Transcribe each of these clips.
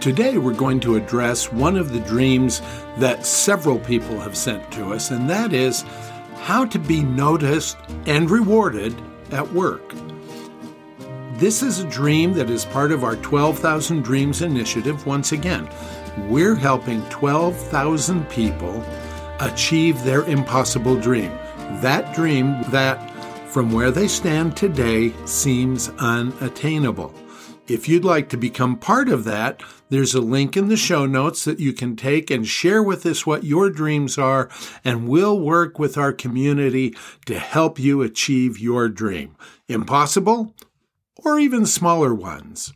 Today, we're going to address one of the dreams that several people have sent to us, and that is how to be noticed and rewarded at work. This is a dream that is part of our 12,000 Dreams initiative. Once again, we're helping 12,000 people achieve their impossible dream. That dream that, from where they stand today, seems unattainable. If you'd like to become part of that, there's a link in the show notes that you can take and share with us what your dreams are, and we'll work with our community to help you achieve your dream. Impossible or even smaller ones.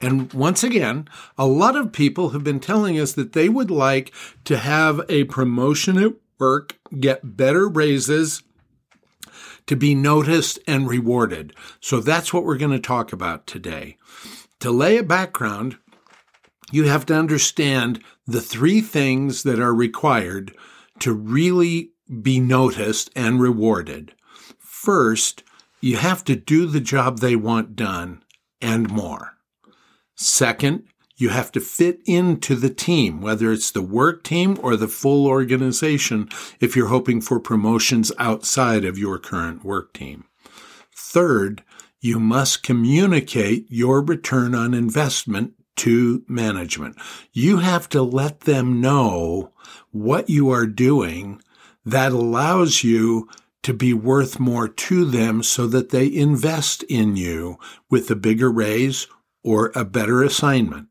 And once again, a lot of people have been telling us that they would like to have a promotion at work, get better raises, to be noticed and rewarded. So that's what we're going to talk about today. To lay a background, you have to understand the three things that are required to really be noticed and rewarded. First, you have to do the job they want done and more. Second, you have to fit into the team, whether it's the work team or the full organization, if you're hoping for promotions outside of your current work team. Third, you must communicate your return on investment to management. You have to let them know what you are doing that allows you to be worth more to them so that they invest in you with a bigger raise or a better assignment.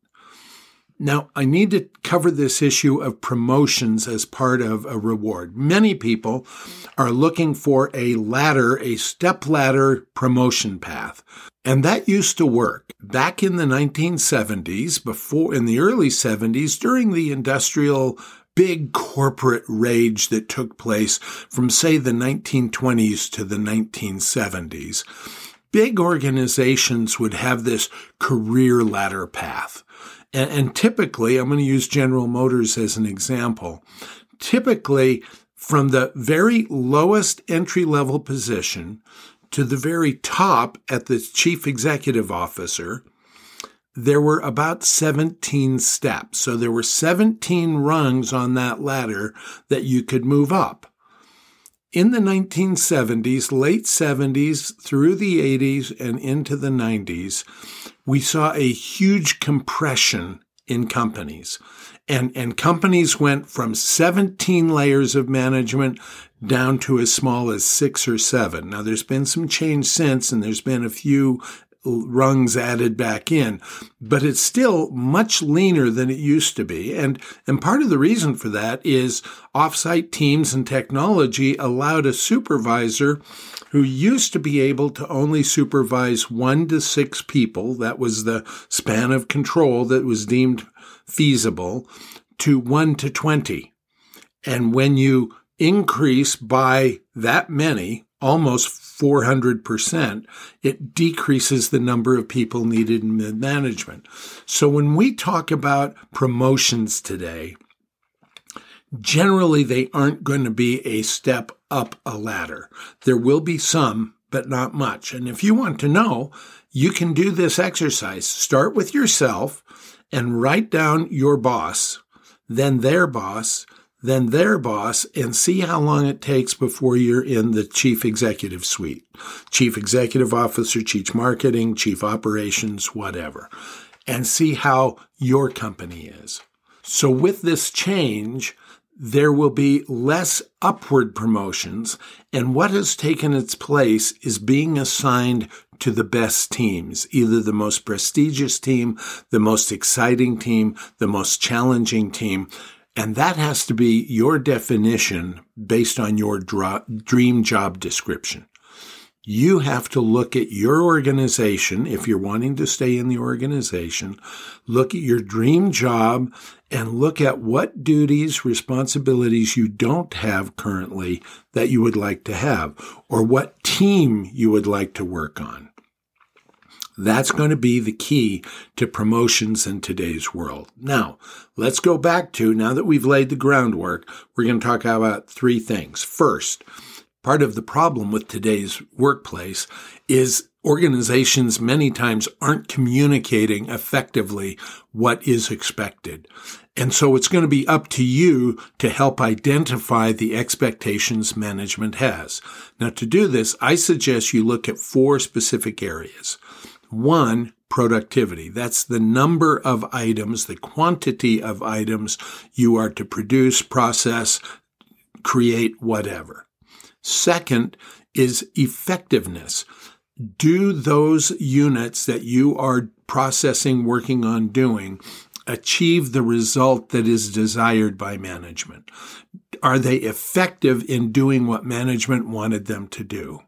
Now, I need to cover this issue of promotions as part of a reward. Many people are looking for a ladder, a step ladder promotion path. And that used to work back in the 1970s, before in the early 70s, during the industrial big corporate rage that took place from, say, the 1920s to the 1970s. Big organizations would have this career ladder path. And, and typically, I'm going to use General Motors as an example. Typically, from the very lowest entry level position to the very top at the chief executive officer, there were about 17 steps. So there were 17 rungs on that ladder that you could move up. In the 1970s, late 70s, through the 80s, and into the 90s, we saw a huge compression in companies. And, and companies went from 17 layers of management down to as small as six or seven. Now, there's been some change since, and there's been a few rungs added back in, but it's still much leaner than it used to be. And, and part of the reason for that is offsite teams and technology allowed a supervisor who used to be able to only supervise one to six people. That was the span of control that was deemed feasible to one to 20. And when you increase by that many, almost 400%, it decreases the number of people needed in mid management. So when we talk about promotions today, generally they aren't going to be a step up a ladder. There will be some, but not much. And if you want to know, you can do this exercise. Start with yourself and write down your boss, then their boss, then their boss and see how long it takes before you're in the chief executive suite. Chief executive officer, chief marketing, chief operations, whatever, and see how your company is. So with this change, there will be less upward promotions, and what has taken its place is being assigned to the best teams, either the most prestigious team, the most exciting team, the most challenging team, and that has to be your definition based on your dream job description. You have to look at your organization, if you're wanting to stay in the organization, look at your dream job and look at what duties, responsibilities you don't have currently that you would like to have, or what team you would like to work on. That's going to be the key to promotions in today's world. Now, let's go back to now that we've laid the groundwork, we're going to talk about three things. First, part of the problem with today's workplace is organizations many times aren't communicating effectively what is expected. And so it's going to be up to you to help identify the expectations management has. Now to do this, I suggest you look at four specific areas. One, productivity. That's the number of items, the quantity of items you are to produce, process, create, whatever. Second is effectiveness. Do those units that you are processing, working on doing, achieve the result that is desired by management? Are they effective in doing what management wanted them to do?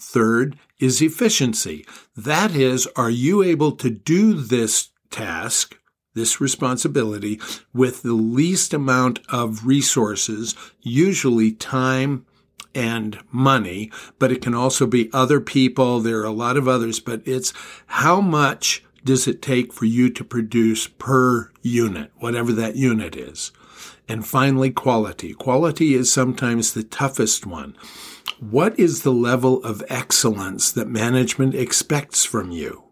Third is efficiency. That is, are you able to do this task, this responsibility, with the least amount of resources, usually time and money, but it can also be other people. There are a lot of others, but it's how much does it take for you to produce per unit, whatever that unit is? And finally, quality. Quality is sometimes the toughest one. What is the level of excellence that management expects from you?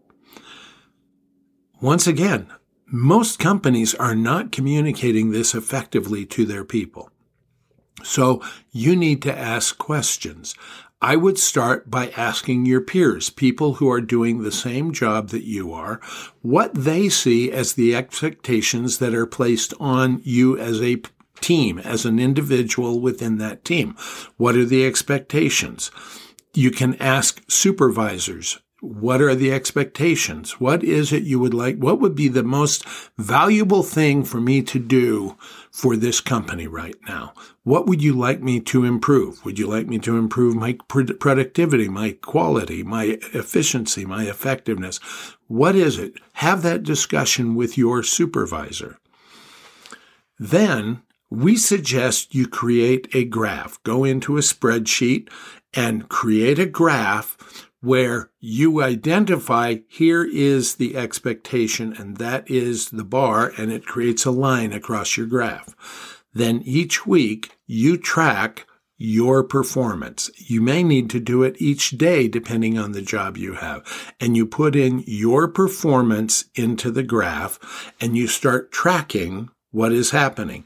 Once again, most companies are not communicating this effectively to their people. So you need to ask questions. I would start by asking your peers, people who are doing the same job that you are, what they see as the expectations that are placed on you as a team, as an individual within that team. What are the expectations? You can ask supervisors, what are the expectations? What is it you would like? What would be the most valuable thing for me to do for this company right now? What would you like me to improve? Would you like me to improve my productivity, my quality, my efficiency, my effectiveness? What is it? Have that discussion with your supervisor. Then we suggest you create a graph. Go into a spreadsheet and create a graph where you identify here is the expectation and that is the bar and it creates a line across your graph. Then each week you track your performance. You may need to do it each day depending on the job you have. And you put in your performance into the graph and you start tracking what is happening.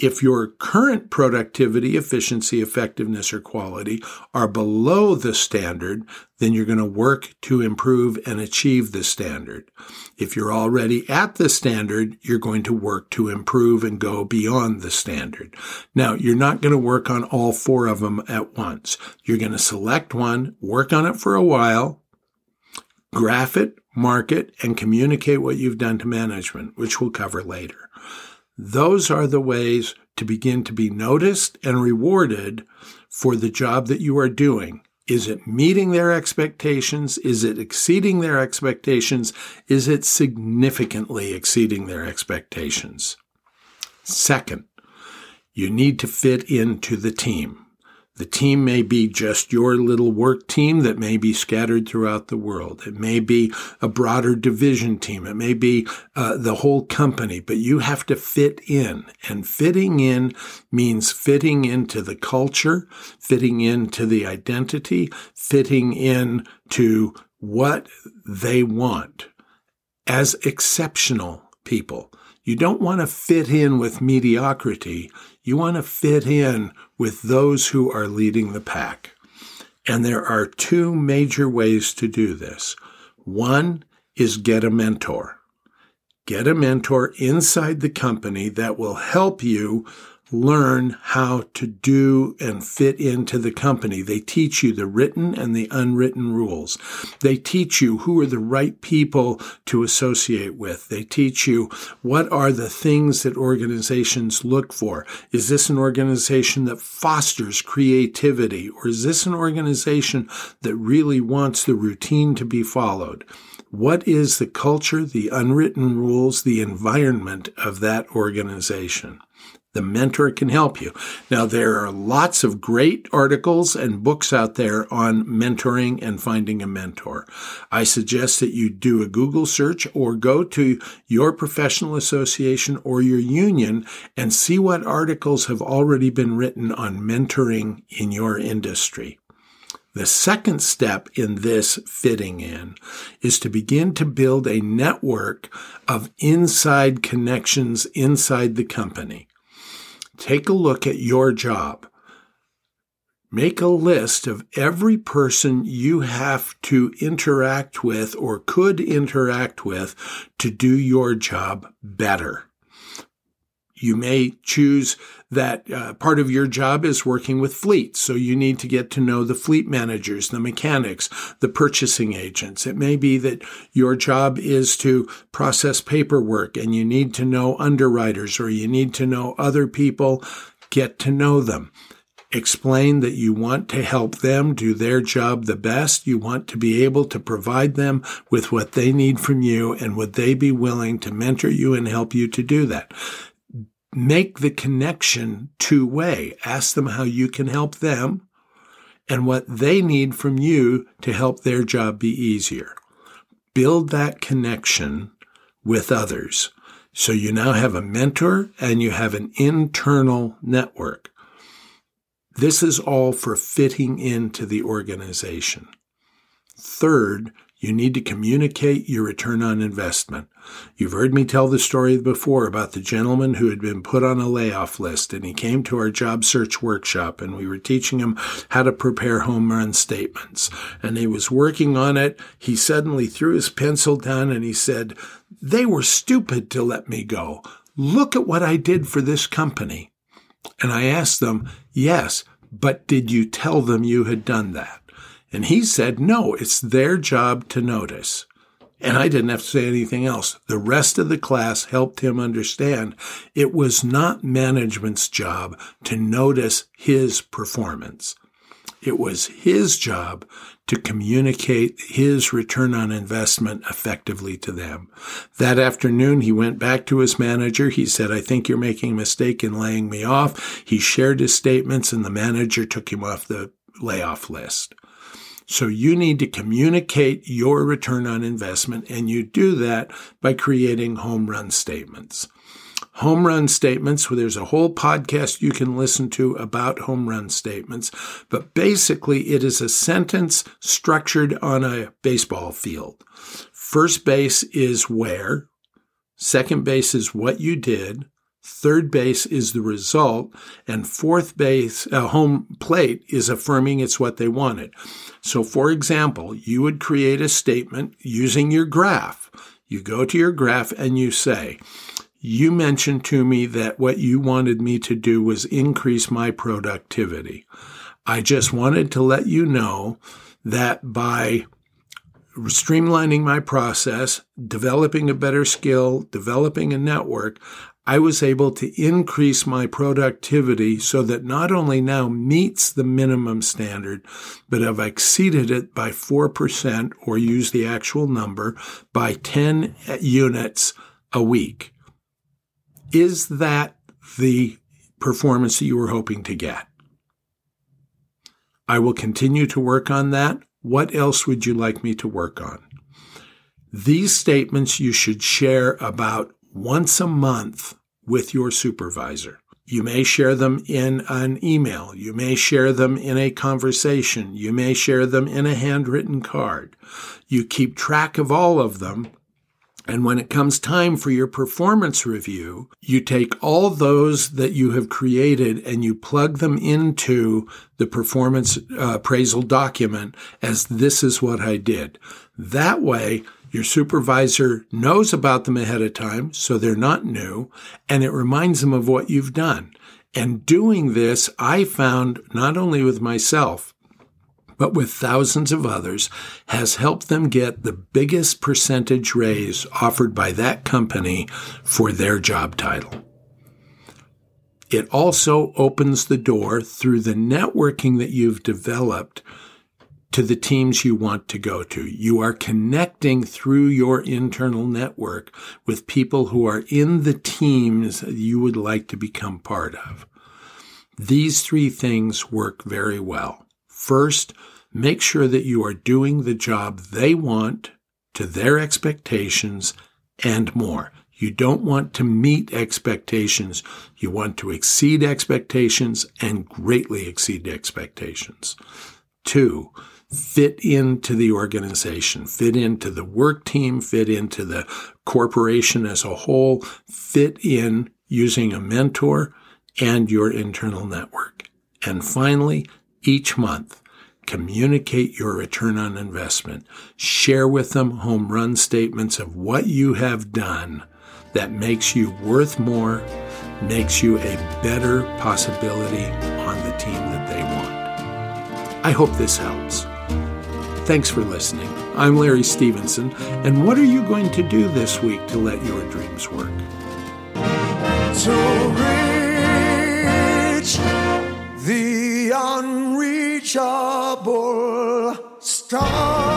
If your current productivity, efficiency, effectiveness, or quality are below the standard, then you're going to work to improve and achieve the standard. If you're already at the standard, you're going to work to improve and go beyond the standard. Now, you're not going to work on all four of them at once. You're going to select one, work on it for a while, graph it, mark it, and communicate what you've done to management, which we'll cover later. Those are the ways to begin to be noticed and rewarded for the job that you are doing. Is it meeting their expectations? Is it exceeding their expectations? Is it significantly exceeding their expectations? Second, you need to fit into the team. The team may be just your little work team that may be scattered throughout the world. It may be a broader division team. It may be uh, the whole company, but you have to fit in. And fitting in means fitting into the culture, fitting into the identity, fitting in to what they want as exceptional people. You don't want to fit in with mediocrity. You want to fit in with those who are leading the pack. And there are two major ways to do this. One is get a mentor. Get a mentor inside the company that will help you learn how to do and fit into the company. They teach you the written and the unwritten rules. They teach you who are the right people to associate with. They teach you what are the things that organizations look for. Is this an organization that fosters creativity or is this an organization that really wants the routine to be followed? What is the culture, the unwritten rules, the environment of that organization? The mentor can help you. Now, there are lots of great articles and books out there on mentoring and finding a mentor. I suggest that you do a Google search or go to your professional association or your union and see what articles have already been written on mentoring in your industry. The second step in this fitting in is to begin to build a network of inside connections inside the company. Take a look at your job. Make a list of every person you have to interact with or could interact with to do your job better. You may choose that uh, part of your job is working with fleets. So you need to get to know the fleet managers, the mechanics, the purchasing agents. It may be that your job is to process paperwork and you need to know underwriters or you need to know other people. Get to know them. Explain that you want to help them do their job the best. You want to be able to provide them with what they need from you and would they be willing to mentor you and help you to do that? Make the connection two way. Ask them how you can help them and what they need from you to help their job be easier. Build that connection with others. So you now have a mentor and you have an internal network. This is all for fitting into the organization. Third, you need to communicate your return on investment. You've heard me tell the story before about the gentleman who had been put on a layoff list and he came to our job search workshop and we were teaching him how to prepare home run statements. And he was working on it. He suddenly threw his pencil down and he said, they were stupid to let me go. Look at what I did for this company. And I asked them, yes, but did you tell them you had done that? And he said, no, it's their job to notice. And I didn't have to say anything else. The rest of the class helped him understand it was not management's job to notice his performance. It was his job to communicate his return on investment effectively to them. That afternoon, he went back to his manager. He said, I think you're making a mistake in laying me off. He shared his statements and the manager took him off the layoff list. So you need to communicate your return on investment, and you do that by creating home run statements. Home run statements, there's a whole podcast you can listen to about home run statements, but basically it is a sentence structured on a baseball field. First base is where, second base is what you did, Third base is the result, and fourth base, uh, home plate is affirming it's what they wanted. So, for example, you would create a statement using your graph. You go to your graph and you say, You mentioned to me that what you wanted me to do was increase my productivity. I just wanted to let you know that by streamlining my process, developing a better skill, developing a network, I was able to increase my productivity so that not only now meets the minimum standard, but I've exceeded it by 4% or use the actual number by 10 units a week. Is that the performance that you were hoping to get? I will continue to work on that. What else would you like me to work on? These statements you should share about once a month with your supervisor. You may share them in an email. You may share them in a conversation. You may share them in a handwritten card. You keep track of all of them. And when it comes time for your performance review, you take all those that you have created and you plug them into the performance uh, appraisal document as this is what I did. That way, your supervisor knows about them ahead of time, so they're not new, and it reminds them of what you've done. And doing this, I found not only with myself, but with thousands of others, has helped them get the biggest percentage raise offered by that company for their job title. It also opens the door through the networking that you've developed to the teams you want to go to. You are connecting through your internal network with people who are in the teams you would like to become part of. These three things work very well. First, make sure that you are doing the job they want to their expectations and more. You don't want to meet expectations. You want to exceed expectations and greatly exceed expectations. Two, fit into the organization, fit into the work team, fit into the corporation as a whole, fit in using a mentor and your internal network. And finally, each month, communicate your return on investment. Share with them home run statements of what you have done that makes you worth more, makes you a better possibility on the team that they want. I hope this helps. Thanks for listening. I'm Larry Stevenson, and what are you going to do this week to let your dreams work? To reach the unreachable star.